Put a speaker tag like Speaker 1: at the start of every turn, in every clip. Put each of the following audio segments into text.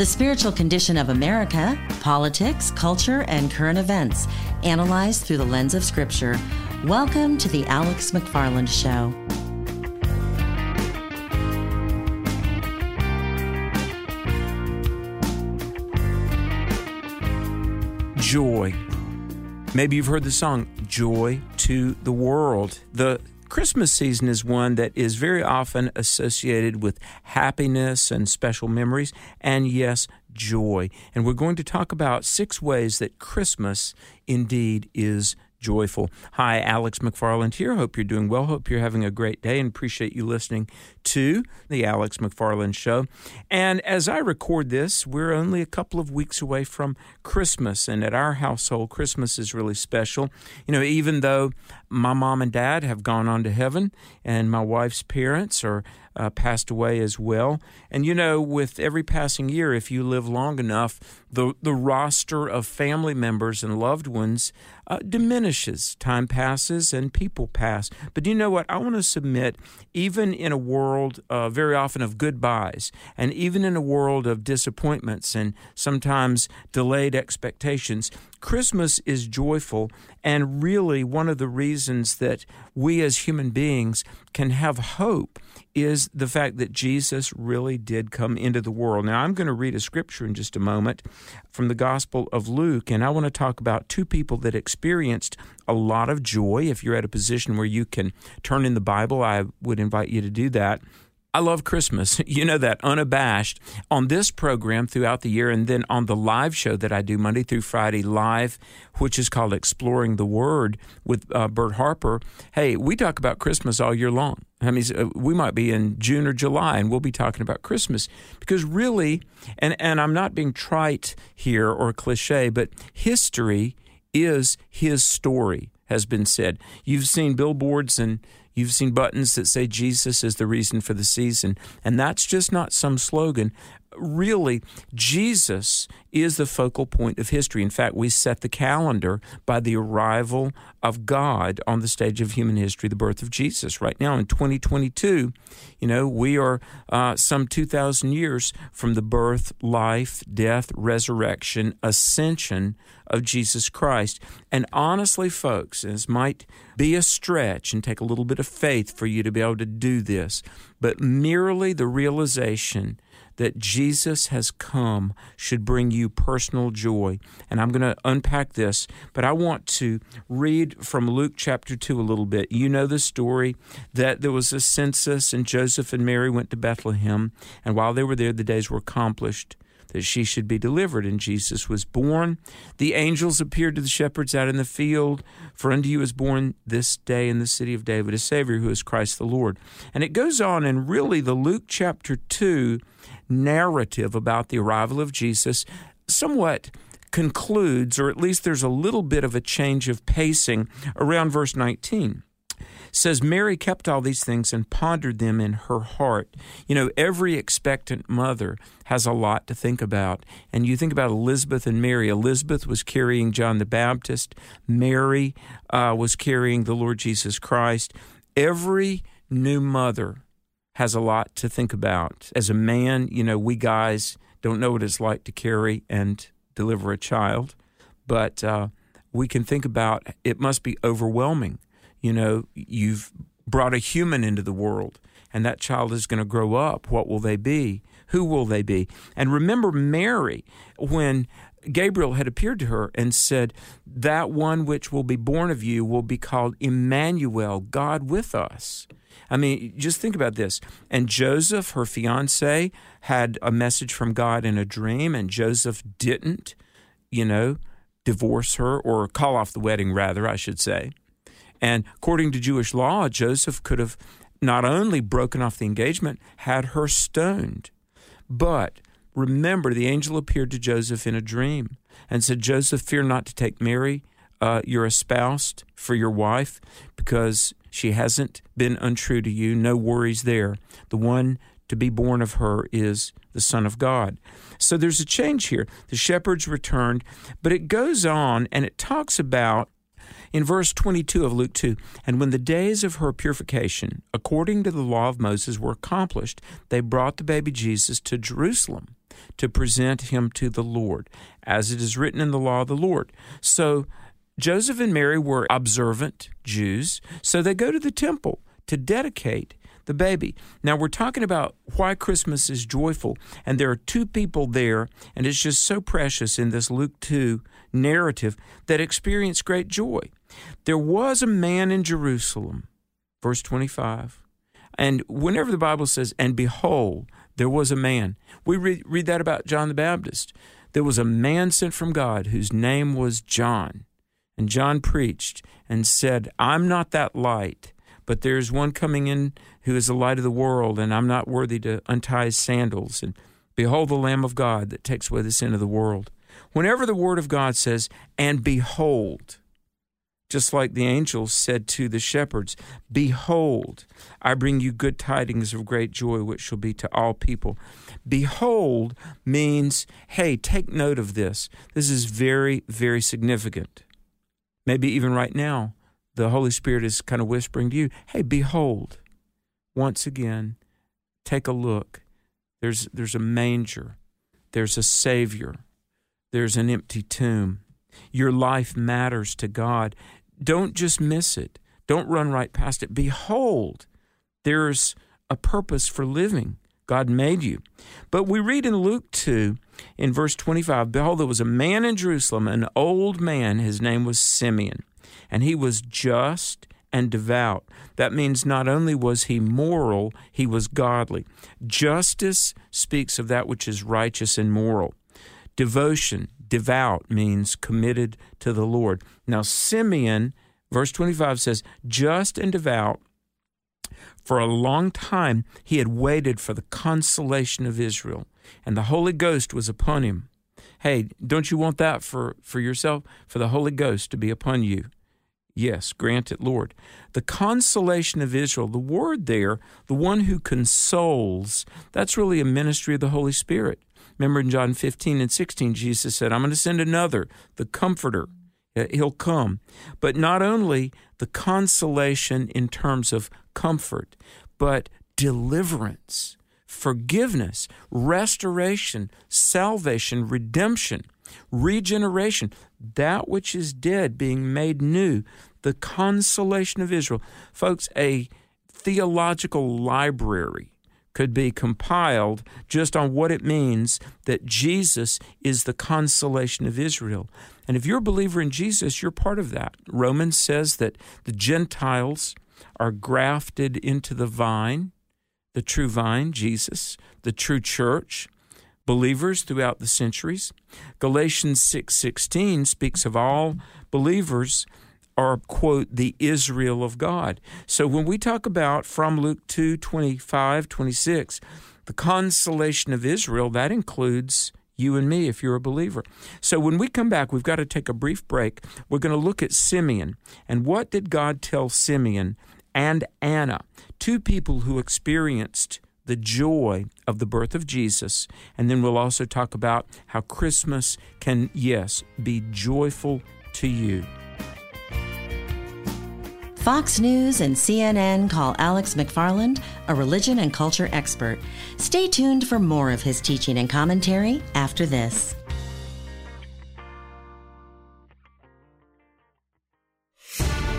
Speaker 1: the spiritual condition of America, politics, culture, and current events, analyzed through the lens of Scripture. Welcome to the Alex McFarland Show.
Speaker 2: Joy. Maybe you've heard the song Joy to the World. The Christmas season is one that is very often associated with happiness and special memories, and yes, joy. And we're going to talk about six ways that Christmas indeed is joyful. Hi, Alex McFarland here. Hope you're doing well. Hope you're having a great day and appreciate you listening to the Alex McFarland Show. And as I record this, we're only a couple of weeks away from Christmas. And at our household, Christmas is really special. You know, even though my mom and dad have gone on to heaven and my wife's parents are uh, passed away as well. And you know, with every passing year, if you live long enough, the, the roster of family members and loved ones uh, diminishes. Time passes and people pass. But you know what? I want to submit, even in a world uh, very often of goodbyes, and even in a world of disappointments and sometimes delayed expectations, Christmas is joyful, and really one of the reasons that we as human beings can have hope is the fact that Jesus really did come into the world. Now, I'm going to read a scripture in just a moment from the Gospel of Luke, and I want to talk about two people that experienced a lot of joy. If you're at a position where you can turn in the Bible, I would invite you to do that. I love Christmas. You know that unabashed on this program throughout the year, and then on the live show that I do Monday through Friday live, which is called Exploring the Word with uh, Bert Harper. Hey, we talk about Christmas all year long. I mean, uh, we might be in June or July, and we'll be talking about Christmas because really, and and I'm not being trite here or cliche, but history is His story has been said. You've seen billboards and You've seen buttons that say Jesus is the reason for the season. And that's just not some slogan. Really, Jesus is the focal point of history. In fact, we set the calendar by the arrival of God on the stage of human history, the birth of Jesus. Right now in 2022, you know, we are uh, some 2,000 years from the birth, life, death, resurrection, ascension of Jesus Christ. And honestly, folks, as might be a stretch and take a little bit of faith for you to be able to do this, but merely the realization that Jesus has come should bring you personal joy. And I'm going to unpack this, but I want to read from Luke chapter 2 a little bit. You know the story that there was a census, and Joseph and Mary went to Bethlehem, and while they were there, the days were accomplished that she should be delivered. And Jesus was born. The angels appeared to the shepherds out in the field. For unto you is born this day in the city of David a Savior who is Christ the Lord. And it goes on, and really the Luke chapter 2 narrative about the arrival of Jesus somewhat concludes, or at least there's a little bit of a change of pacing around verse 19 says Mary kept all these things and pondered them in her heart. You know, every expectant mother has a lot to think about. And you think about Elizabeth and Mary. Elizabeth was carrying John the Baptist, Mary uh, was carrying the Lord Jesus Christ. Every new mother has a lot to think about. As a man, you know, we guys don't know what it's like to carry and deliver a child, but uh, we can think about it must be overwhelming you know, you've brought a human into the world, and that child is going to grow up. What will they be? Who will they be? And remember Mary, when Gabriel had appeared to her and said, That one which will be born of you will be called Emmanuel, God with us. I mean, just think about this. And Joseph, her fiance, had a message from God in a dream, and Joseph didn't, you know, divorce her or call off the wedding, rather, I should say. And according to Jewish law, Joseph could have not only broken off the engagement, had her stoned. But remember, the angel appeared to Joseph in a dream and said, Joseph, fear not to take Mary, uh, your espoused, for your wife, because she hasn't been untrue to you. No worries there. The one to be born of her is the Son of God. So there's a change here. The shepherds returned, but it goes on and it talks about in verse 22 of Luke 2, and when the days of her purification, according to the law of Moses, were accomplished, they brought the baby Jesus to Jerusalem. to present him to the Lord, as it is written in the law of the Lord. So Joseph and Mary were observant Jews, so they go to the temple to dedicate the baby. Now, we're talking about why Christmas is joyful, and there are two people there, and it's just so precious in this Luke 2 narrative that experienced great joy. There was a man in Jerusalem, verse 25, and whenever the Bible says, and behold, there was a man, we read, read that about John the Baptist. There was a man sent from God whose name was John. And John preached and said, I'm not that light, but there's one coming in who is the light of the world, and I'm not worthy to untie his sandals. And behold, the Lamb of God that takes away the sin of the world. Whenever the Word of God says, and behold, just like the angels said to the shepherds, Behold, I bring you good tidings of great joy, which shall be to all people. Behold means, hey, take note of this. This is very, very significant. Maybe even right now, the Holy Spirit is kind of whispering to you, hey, behold, once again, take a look. There's, there's a manger, there's a Savior, there's an empty tomb. Your life matters to God. Don't just miss it, don't run right past it. Behold, there's a purpose for living. God made you. But we read in Luke 2, in verse 25 Behold, there was a man in Jerusalem, an old man. His name was Simeon, and he was just and devout. That means not only was he moral, he was godly. Justice speaks of that which is righteous and moral. Devotion, devout, means committed to the Lord. Now, Simeon, verse 25 says, just and devout for a long time, he had waited for the consolation of Israel, and the Holy Ghost was upon him. Hey, don't you want that for, for yourself? For the Holy Ghost to be upon you? Yes, grant it, Lord. The consolation of Israel, the word there, the one who consoles, that's really a ministry of the Holy Spirit. Remember in John 15 and 16, Jesus said, I'm going to send another, the Comforter. He'll come. But not only the consolation in terms of comfort, but deliverance, forgiveness, restoration, salvation, redemption, regeneration, that which is dead being made new, the consolation of Israel. Folks, a theological library could be compiled just on what it means that Jesus is the consolation of Israel. And if you're a believer in Jesus, you're part of that. Romans says that the Gentiles are grafted into the vine, the true vine, Jesus, the true church, believers throughout the centuries. Galatians 6:16 speaks of all believers are quote the Israel of God. So when we talk about from Luke 2, 25, 26, the consolation of Israel, that includes you and me if you're a believer. So when we come back, we've got to take a brief break. We're going to look at Simeon and what did God tell Simeon and Anna, two people who experienced the joy of the birth of Jesus. And then we'll also talk about how Christmas can, yes, be joyful to you.
Speaker 1: Fox News and CNN call Alex McFarland a religion and culture expert. Stay tuned for more of his teaching and commentary after this.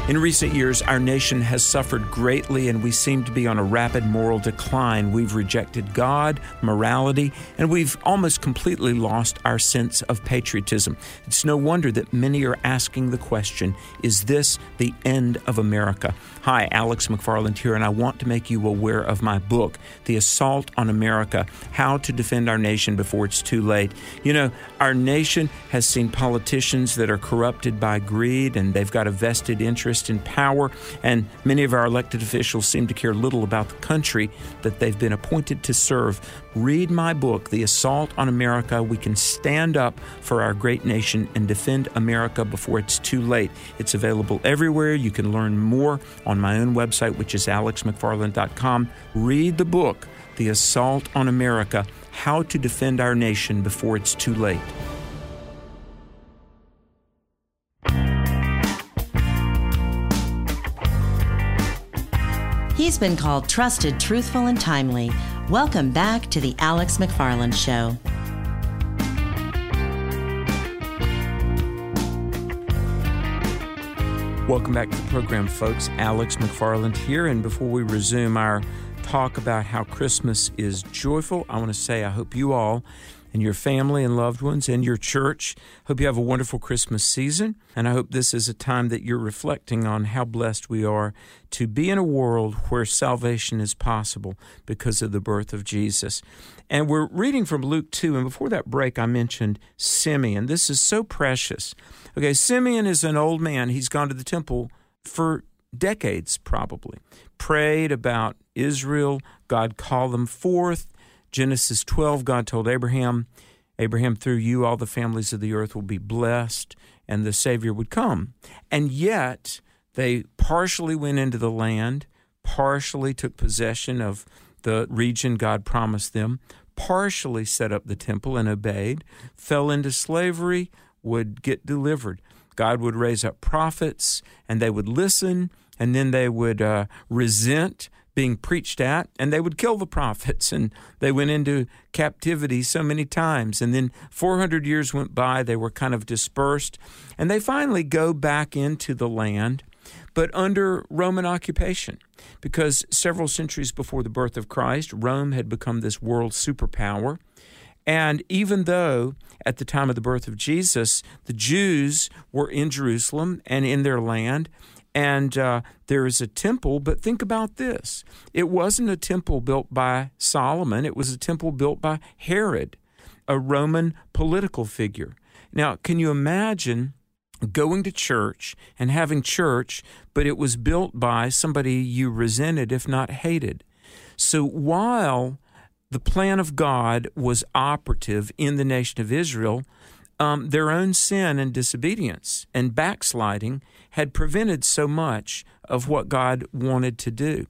Speaker 2: In recent years, our nation has suffered greatly and we seem to be on a rapid moral decline. We've rejected God, morality, and we've almost completely lost our sense of patriotism. It's no wonder that many are asking the question is this the end of America? Hi, Alex McFarland here, and I want to make you aware of my book, The Assault on America How to Defend Our Nation Before It's Too Late. You know, our nation has seen politicians that are corrupted by greed and they've got a vested interest interest in power, and many of our elected officials seem to care little about the country that they've been appointed to serve. Read my book, The Assault on America. We can stand up for our great nation and defend America before it's too late. It's available everywhere. You can learn more on my own website, which is alexmcfarland.com. Read the book, The Assault on America How to Defend Our Nation Before It's Too Late.
Speaker 1: He's been called trusted, truthful, and timely. Welcome back to the Alex McFarland Show.
Speaker 2: Welcome back to the program, folks. Alex McFarland here. And before we resume our talk about how Christmas is joyful, I want to say I hope you all and your family and loved ones and your church. Hope you have a wonderful Christmas season. And I hope this is a time that you're reflecting on how blessed we are to be in a world where salvation is possible because of the birth of Jesus. And we're reading from Luke 2. And before that break, I mentioned Simeon. This is so precious. Okay, Simeon is an old man. He's gone to the temple for decades, probably. Prayed about Israel. God called them forth. Genesis 12, God told Abraham, Abraham, through you, all the families of the earth will be blessed, and the Savior would come. And yet, they partially went into the land, partially took possession of the region God promised them, partially set up the temple and obeyed, fell into slavery, would get delivered. God would raise up prophets, and they would listen, and then they would uh, resent being preached at, and they would kill the prophets. And they went into captivity so many times. And then 400 years went by, they were kind of dispersed, and they finally go back into the land, but under Roman occupation. Because several centuries before the birth of Christ, Rome had become this world superpower. And even though at the time of the birth of Jesus, the Jews were in Jerusalem and in their land, and uh, there is a temple, but think about this. It wasn't a temple built by Solomon, it was a temple built by Herod, a Roman political figure. Now, can you imagine going to church and having church, but it was built by somebody you resented, if not hated? So while the plan of God was operative in the nation of Israel, um, their own sin and disobedience and backsliding had prevented so much of what God wanted to do.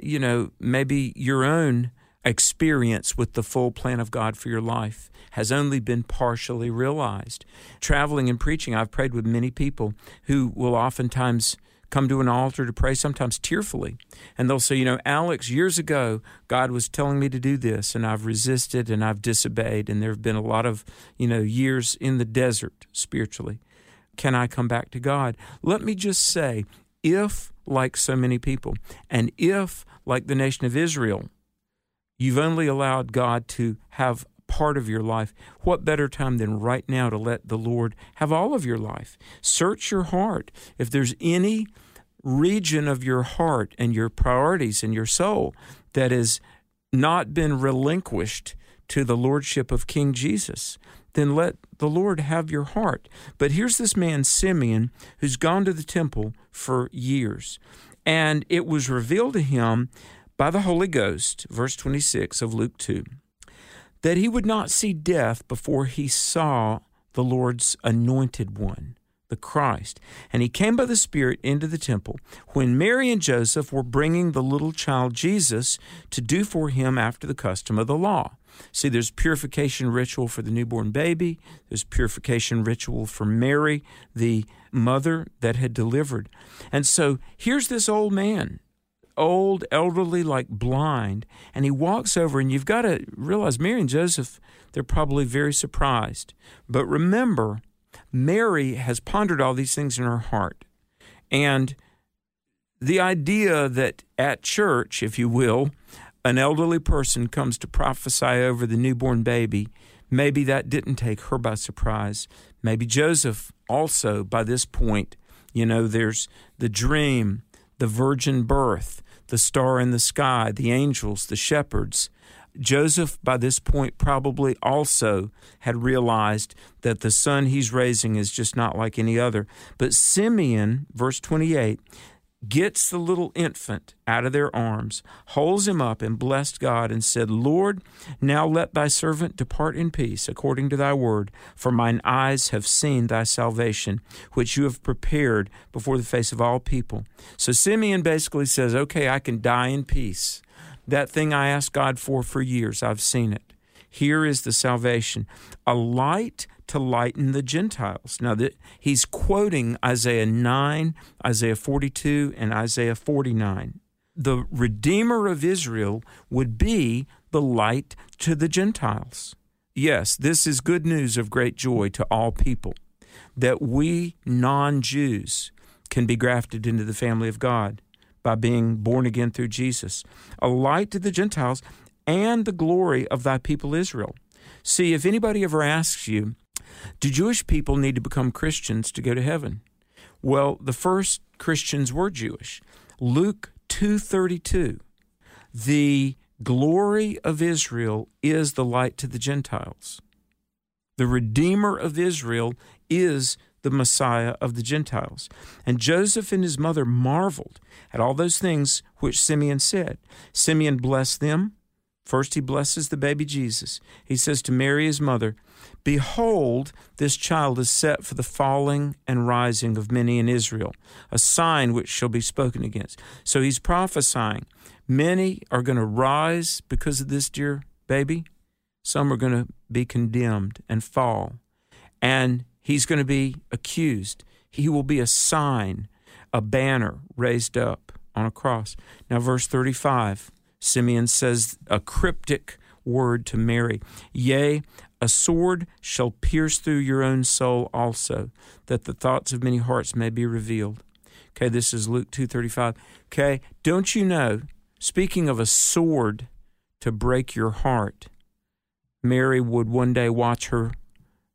Speaker 2: You know, maybe your own experience with the full plan of God for your life has only been partially realized. Traveling and preaching, I've prayed with many people who will oftentimes come to an altar to pray, sometimes tearfully. And they'll say, You know, Alex, years ago, God was telling me to do this, and I've resisted and I've disobeyed. And there have been a lot of, you know, years in the desert spiritually. Can I come back to God? Let me just say, if, like so many people, and if, like the nation of Israel, you've only allowed God to have part of your life, what better time than right now to let the Lord have all of your life? Search your heart. If there's any region of your heart and your priorities and your soul that has not been relinquished to the lordship of King Jesus, then let the Lord have your heart. But here's this man, Simeon, who's gone to the temple for years. And it was revealed to him by the Holy Ghost, verse 26 of Luke 2 that he would not see death before he saw the Lord's anointed one, the Christ. And he came by the Spirit into the temple when Mary and Joseph were bringing the little child Jesus to do for him after the custom of the law. See, there's purification ritual for the newborn baby. There's purification ritual for Mary, the mother that had delivered. And so here's this old man old, elderly, like blind, and he walks over, and you've got to realize Mary and Joseph, they're probably very surprised. But remember, Mary has pondered all these things in her heart. And the idea that at church, if you will, an elderly person comes to prophesy over the newborn baby, maybe that didn't take her by surprise. Maybe Joseph also, by this point, you know, there's the dream, the virgin birth, the star in the sky, the angels, the shepherds. Joseph, by this point, probably also had realized that the son he's raising is just not like any other. But Simeon, verse 28, gets the little infant out of their arms, holds him up, and blessed God, and said, Lord, now let thy servant depart in peace, according to thy word, for mine eyes have seen thy salvation, which you have prepared before the face of all people. So Simeon basically says, Okay, I can die in peace. That thing I asked God for for years, I've seen it. Here is the salvation a light to lighten the Gentiles. Now, that he's quoting Isaiah 9, Isaiah 42, and Isaiah 49. The Redeemer of Israel would be the light to the Gentiles. Yes, this is good news of great joy to all people that we non Jews can be grafted into the family of God by being born again through Jesus, a light to the Gentiles and the glory of thy people Israel. See, if anybody ever asks you, do Jewish people need to become Christians to go to heaven? Well, the first Christians were Jewish. Luke 2:32. The glory of Israel is the light to the Gentiles. The Redeemer of Israel is the Messiah of the Gentiles. And Joseph and his mother marveled at all those things which Simeon said. Simeon blessed them. First, he blesses the baby Jesus. He says to Mary, his mother, Behold, this child is set for the falling and rising of many in Israel, a sign which shall be spoken against. So he's prophesying. Many are going to rise because of this dear baby. Some are going to be condemned and fall. And He's going to be accused. He will be a sign, a banner raised up on a cross. Now, verse 35, Simeon says a cryptic word to Mary Yea, a sword shall pierce through your own soul also, that the thoughts of many hearts may be revealed. Okay, this is Luke 2:35. Okay, don't you know, speaking of a sword to break your heart, Mary would one day watch her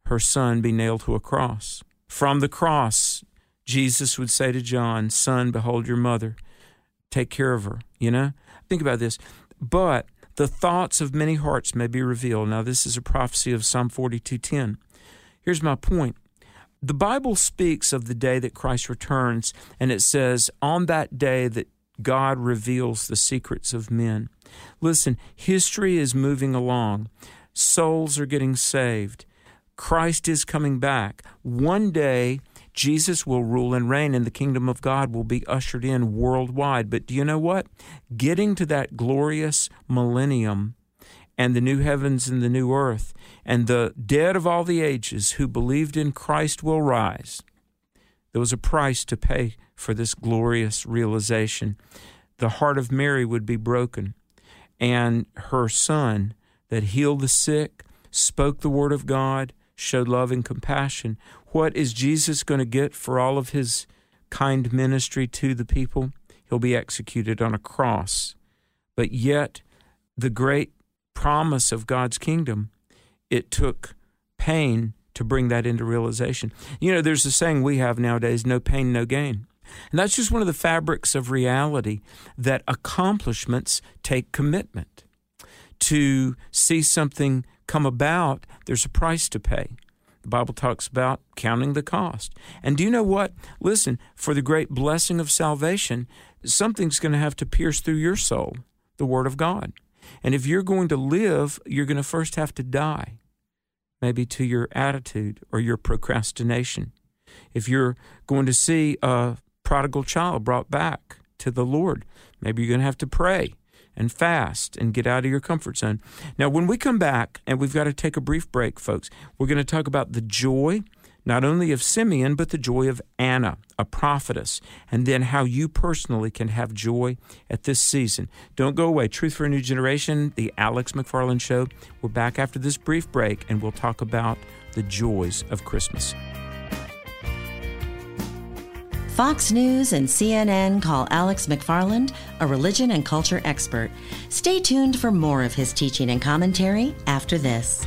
Speaker 2: her son be nailed to a cross. From the cross, Jesus would say to John, Son, behold your mother. Take care of her. You know? Think about this. But the thoughts of many hearts may be revealed. Now, this is a prophecy of Psalm 42:10. Here's my point. The Bible speaks of the day that Christ returns, and it says, On that day that God reveals the secrets of men. Listen, history is moving along. Souls are getting saved. Christ is coming back. One day, Jesus will rule and reign, and the kingdom of God will be ushered in worldwide. But do you know what? Getting to that glorious millennium and the new heavens and the new earth, and the dead of all the ages who believed in Christ will rise. There was a price to pay for this glorious realization. The heart of Mary would be broken, and her son that healed the sick, spoke the word of God, showed love and compassion. What is Jesus going to get for all of his kind ministry to the people? He'll be executed on a cross. But yet, the great promise of God's kingdom, it took pain to bring that into realization. You know, there's a saying we have nowadays no pain, no gain. And that's just one of the fabrics of reality that accomplishments take commitment. To see something come about, there's a price to pay. The Bible talks about counting the cost. And do you know what? Listen, for the great blessing of salvation, something's going to have to pierce through your soul, the Word of God. And if you're going to live, you're going to first have to die, maybe to your attitude or your procrastination. If you're going to see a prodigal child brought back to the Lord, maybe you're going to have to pray and fast and get out of your comfort zone. Now, when we come back, and we've got to take a brief break, folks, we're going to talk about the joy not only of Simeon, but the joy of Anna, a prophetess, and then how you personally can have joy at this season. Don't go away. Truth for a New Generation, the Alex McFarland Show. We're back after this brief break, and we'll talk about the joys of Christmas.
Speaker 1: Fox News and CNN call Alex McFarland a religion and culture expert. Stay tuned for more of his teaching and commentary after this.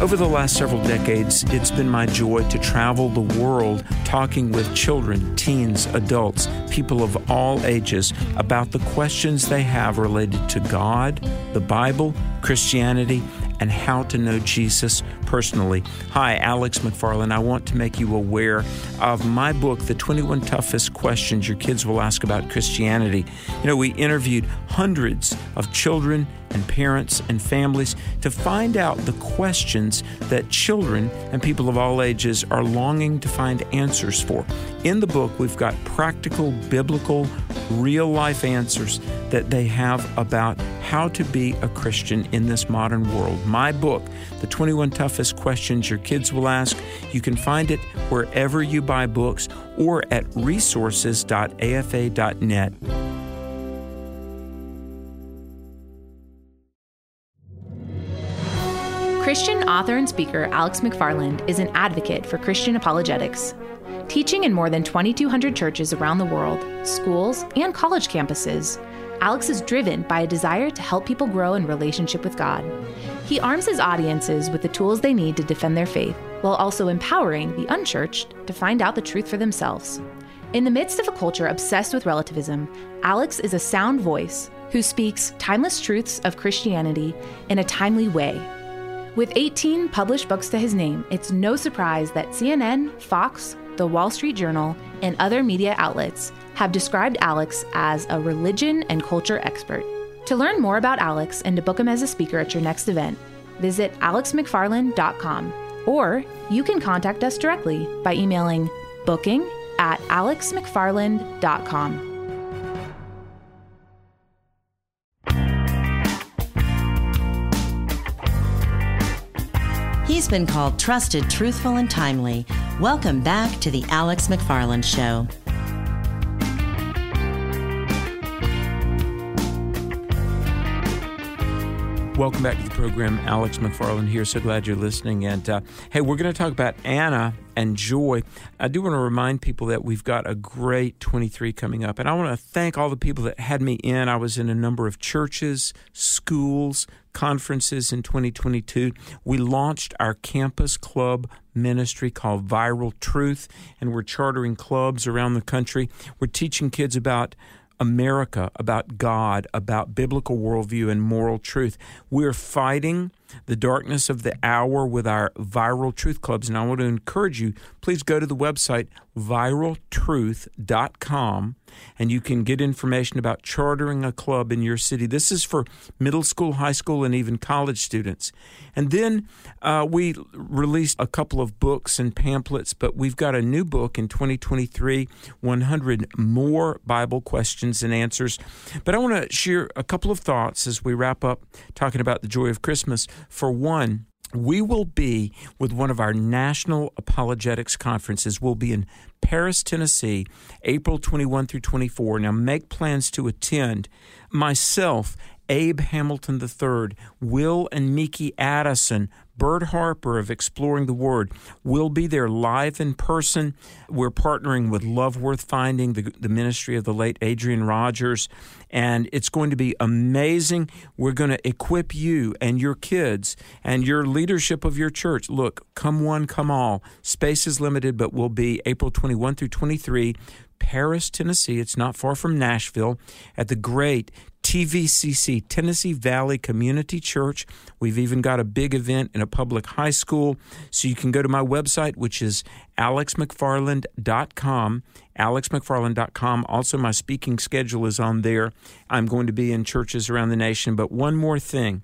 Speaker 2: Over the last several decades, it's been my joy to travel the world talking with children, teens, adults, people of all ages about the questions they have related to God, the Bible, Christianity, and how to know Jesus personally. Hi, Alex McFarland. I want to make you aware of my book, The 21 Toughest Questions Your Kids Will Ask About Christianity. You know, we interviewed hundreds of children and parents and families to find out the questions that children and people of all ages are longing to find answers for. In the book, we've got practical, biblical, real life answers that they have about how to be a Christian in this modern world. My book, The 21 Toughest Questions Your Kids Will Ask, you can find it wherever you buy books or at resources.afa.net.
Speaker 3: Christian author and speaker Alex McFarland is an advocate for Christian apologetics. Teaching in more than 2,200 churches around the world, schools, and college campuses, Alex is driven by a desire to help people grow in relationship with God. He arms his audiences with the tools they need to defend their faith, while also empowering the unchurched to find out the truth for themselves. In the midst of a culture obsessed with relativism, Alex is a sound voice who speaks timeless truths of Christianity in a timely way. With 18 published books to his name, it's no surprise that CNN, Fox, The Wall Street Journal, and other media outlets have described Alex as a religion and culture expert. To learn more about Alex and to book him as a speaker at your next event, visit alexmcfarland.com or you can contact us directly by emailing booking at alexmcfarland.com.
Speaker 1: He's been called trusted, truthful, and timely. Welcome back to the Alex McFarland Show.
Speaker 2: Welcome back to the program. Alex McFarland here. So glad you're listening. And uh, hey, we're going to talk about Anna and joy. I do want to remind people that we've got a great 23 coming up. And I want to thank all the people that had me in. I was in a number of churches, schools, conferences in 2022. We launched our campus club ministry called Viral Truth, and we're chartering clubs around the country. We're teaching kids about America, about God, about biblical worldview and moral truth. We're fighting the darkness of the hour with our viral truth clubs. And I want to encourage you, please go to the website viraltruth.com and you can get information about chartering a club in your city. This is for middle school, high school, and even college students. And then uh, we released a couple of books and pamphlets, but we've got a new book in 2023 100 More Bible Questions and Answers. But I want to share a couple of thoughts as we wrap up talking about the joy of Christmas. For one, we will be with one of our national apologetics conferences. We'll be in Paris, Tennessee, April 21 through 24. Now, make plans to attend. Myself, Abe Hamilton III, Will and Miki Addison, Bert Harper of Exploring the Word will be there live in person. We're partnering with Love Worth Finding, the, the ministry of the late Adrian Rogers, and it's going to be amazing. We're going to equip you and your kids and your leadership of your church. Look, come one, come all. Space is limited, but will be April 21 through 23. Paris, Tennessee. It's not far from Nashville at the great TVCC, Tennessee Valley Community Church. We've even got a big event in a public high school. So you can go to my website, which is alexmcfarland.com. alexmcfarland.com. Also, my speaking schedule is on there. I'm going to be in churches around the nation. But one more thing.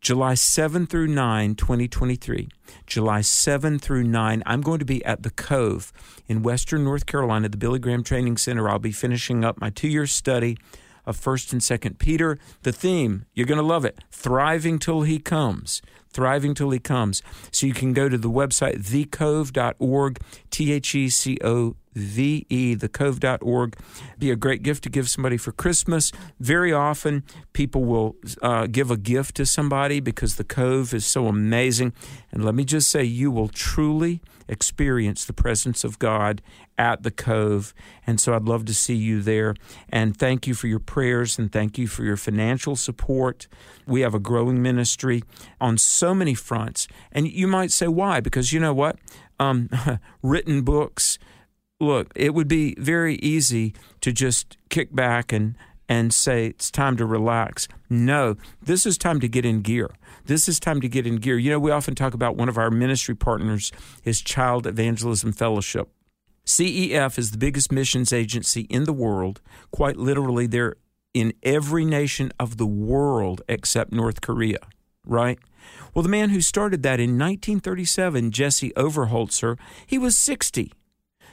Speaker 2: July 7 through 9, 2023. July 7 through 9, I'm going to be at the Cove in Western North Carolina, the Billy Graham Training Center. I'll be finishing up my two year study of 1st and 2nd Peter. The theme, you're going to love it thriving till he comes. Thriving till he comes. So you can go to the website, thecove.org, T H E C O V E, thecove.org. Be a great gift to give somebody for Christmas. Very often, people will uh, give a gift to somebody because the Cove is so amazing. And let me just say, you will truly experience the presence of God at the Cove. And so I'd love to see you there. And thank you for your prayers and thank you for your financial support. We have a growing ministry on so many fronts. And you might say, why? Because you know what? Um, written books. Look, it would be very easy to just kick back and and say it's time to relax. No, this is time to get in gear. This is time to get in gear. You know, we often talk about one of our ministry partners is Child Evangelism Fellowship. CEF is the biggest missions agency in the world. Quite literally, they're in every nation of the world except North Korea, right? Well, the man who started that in 1937, Jesse Overholtzer, he was 60.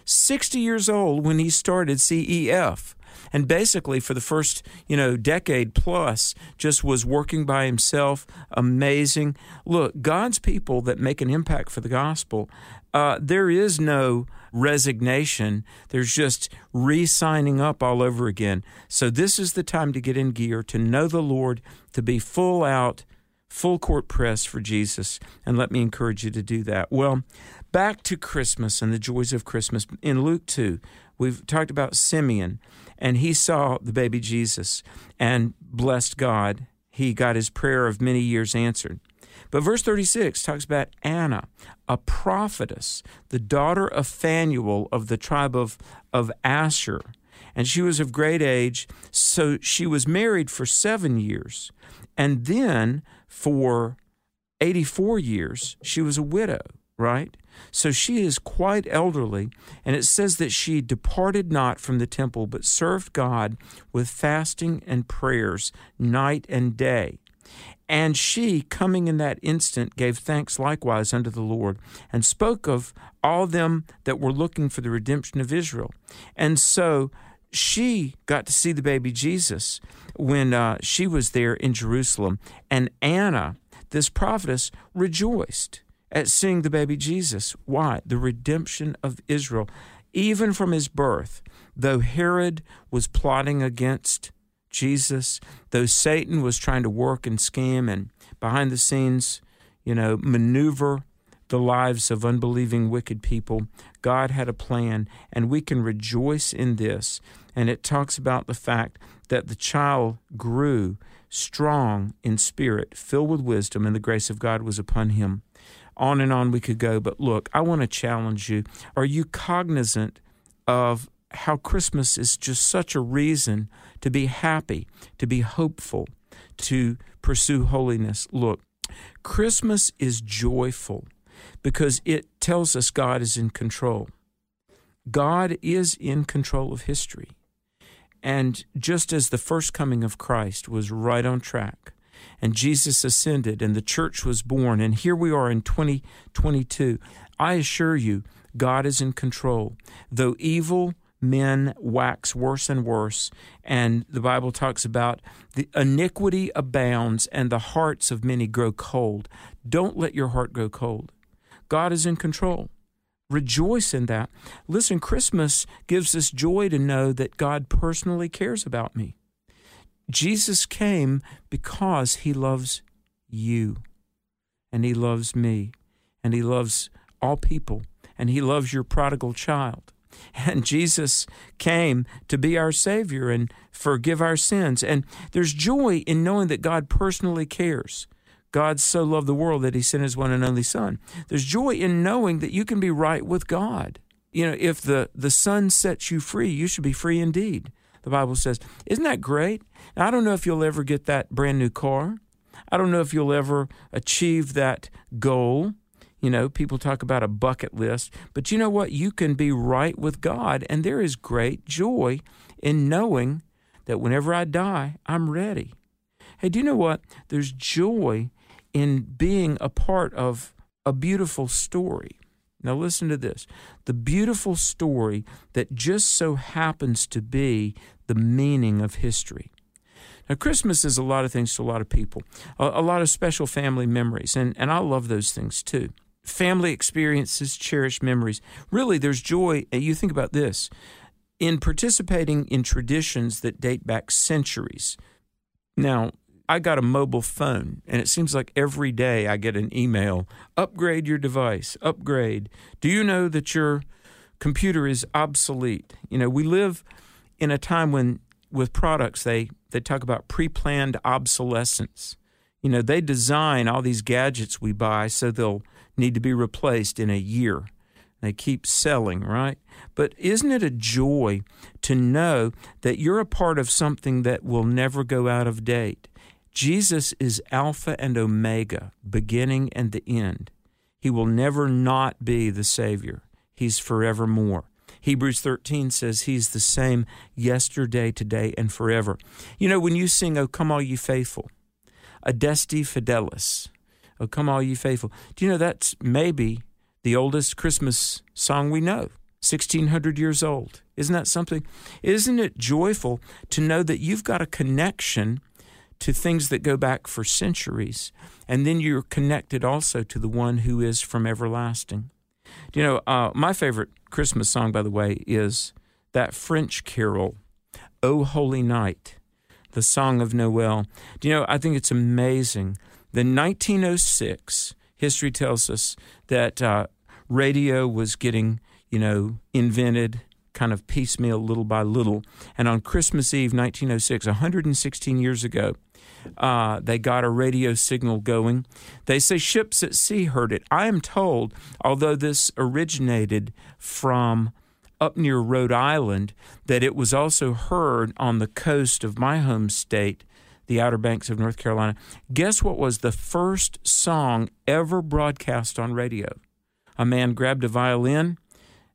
Speaker 2: 60 years old when he started CEF and basically for the first you know decade plus just was working by himself amazing. Look god's people that make an impact for the gospel uh, there is no resignation. There's just re-signing up all over again. So this is the time to get in gear to know the lord to be full out full court press for Jesus, and let me encourage you to do that. Well, back to Christmas and the joys of Christmas. In Luke 2, we've talked about Simeon, and he saw the baby Jesus and blessed God. He got his prayer of many years answered. But verse 36 talks about Anna, a prophetess, the daughter of Phanuel of the tribe of, of Asher. And she was of great age, so she was married for seven years. And then for 84 years, she was a widow, right? So she is quite elderly, and it says that she departed not from the temple, but served God with fasting and prayers night and day. And she, coming in that instant, gave thanks likewise unto the Lord, and spoke of all them that were looking for the redemption of Israel. And so she got to see the baby Jesus when uh, she was there in Jerusalem. And Anna, this prophetess, rejoiced at seeing the baby Jesus. Why? The redemption of Israel, even from his birth, though Herod was plotting against Jesus, though Satan was trying to work and scheme and behind the scenes, you know, maneuver the lives of unbelieving, wicked people, God had a plan, and we can rejoice in this. And it talks about the fact that the child grew strong in spirit, filled with wisdom, and the grace of God was upon him. On and on we could go, but look, I want to challenge you. Are you cognizant of how Christmas is just such a reason to be happy, to be hopeful, to pursue holiness. Look, Christmas is joyful because it tells us God is in control. God is in control of history. And just as the first coming of Christ was right on track, and Jesus ascended, and the church was born, and here we are in 2022, I assure you, God is in control. Though evil men wax worse and worse. And the Bible talks about the iniquity abounds and the hearts of many grow cold. Don't let your heart grow cold. God is in control. Rejoice in that. Listen, Christmas gives us joy to know that God personally cares about me. Jesus came because he loves you, and he loves me, and he loves all people, and he loves your prodigal child. And Jesus came to be our Savior and forgive our sins. And there's joy in knowing that God personally cares. God so loved the world that he sent his one and only Son. There's joy in knowing that you can be right with God. You know, if the, the Son sets you free, you should be free indeed. The Bible says. Isn't that great? Now, I don't know if you'll ever get that brand new car. I don't know if you'll ever achieve that goal. You know, people talk about a bucket list, but you know what? You can be right with God, and there is great joy in knowing that whenever I die, I'm ready. Hey, do you know what? There's joy in being a part of a beautiful story. Now, listen to this the beautiful story that just so happens to be the meaning of history. Now, Christmas is a lot of things to a lot of people, a, a lot of special family memories, and, and I love those things too family experiences, cherished memories. Really, there's joy. Uh, you think about this in participating in traditions that date back centuries. Now, I got a mobile phone, and it seems like every day I get an email upgrade your device, upgrade. Do you know that your computer is obsolete? You know, we live in a time when with products they, they talk about pre planned obsolescence. You know, they design all these gadgets we buy so they'll need to be replaced in a year. They keep selling, right? But isn't it a joy to know that you're a part of something that will never go out of date? Jesus is Alpha and Omega, beginning and the end. He will never not be the Savior. He's forevermore. Hebrews 13 says he's the same yesterday, today, and forever. You know, when you sing, Oh, come all you faithful, Adeste Fideles, Oh, come all ye faithful. Do you know that's maybe the oldest Christmas song we know? 1600 years old. Isn't that something? Isn't it joyful to know that you've got a connection to things that go back for centuries, and then you're connected also to the one who is from everlasting? You know, uh, my favorite Christmas song, by the way, is that French carol, O Holy Night, the Song of Noel. Do you know, I think it's amazing Then 1906, history tells us that uh, radio was getting, you know, invented kind of piecemeal, little by little. And on Christmas Eve, 1906, 116 years ago, uh, they got a radio signal going. They say ships at sea heard it. I am told, although this originated from up near Rhode Island, that it was also heard on the coast of my home state, the Outer Banks of North Carolina. Guess what was the first song ever broadcast on radio? A man grabbed a violin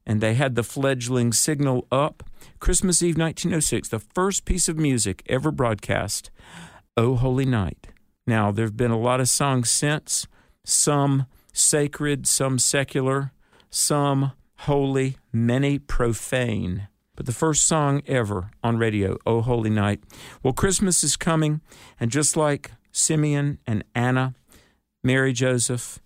Speaker 2: and they had the fledgling signal up. Christmas Eve 1906, the first piece of music ever broadcast, O Holy Night. Now, there have been a lot of songs since, some sacred, some secular, some holy, many profane. But the first song ever on radio, O Holy Night. Well, Christmas is coming, and just like Simeon and Anna, Mary, Joseph,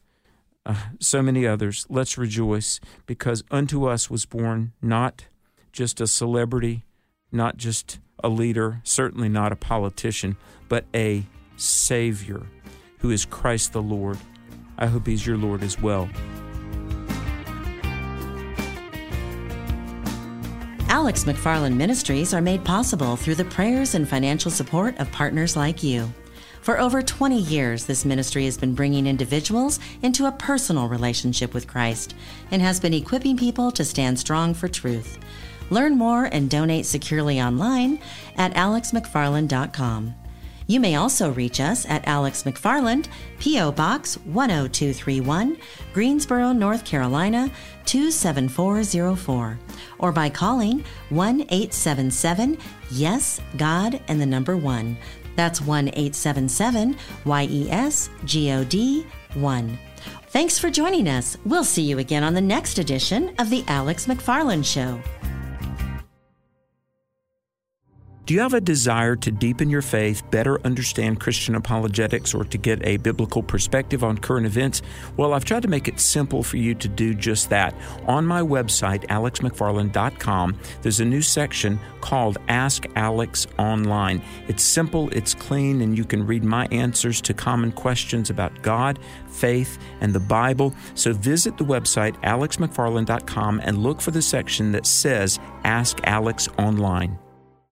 Speaker 2: uh, so many others, let's rejoice because unto us was born not just a celebrity, not just a leader, certainly not a politician, but a Savior who is Christ the Lord. I hope He's your Lord as well.
Speaker 1: Alex McFarland Ministries are made possible through the prayers and financial support of partners like you. For over 20 years, this ministry has been bringing individuals into a personal relationship with Christ and has been equipping people to stand strong for truth. Learn more and donate securely online at alexmcfarland.com. You may also reach us at Alex McFarland, P.O. Box 10231, Greensboro, North Carolina 27404, or by calling 1 877 Yes, God, and the number 1. That's 1 877 YES GOD 1. Thanks for joining us. We'll see you again on the next edition of The Alex McFarland Show.
Speaker 2: Do you have a desire to deepen your faith, better understand Christian apologetics, or to get a biblical perspective on current events? Well, I've tried to make it simple for you to do just that. On my website, alexmcfarland.com, there's a new section called Ask Alex Online. It's simple, it's clean, and you can read my answers to common questions about God, faith, and the Bible. So visit the website, alexmcfarland.com, and look for the section that says Ask Alex Online.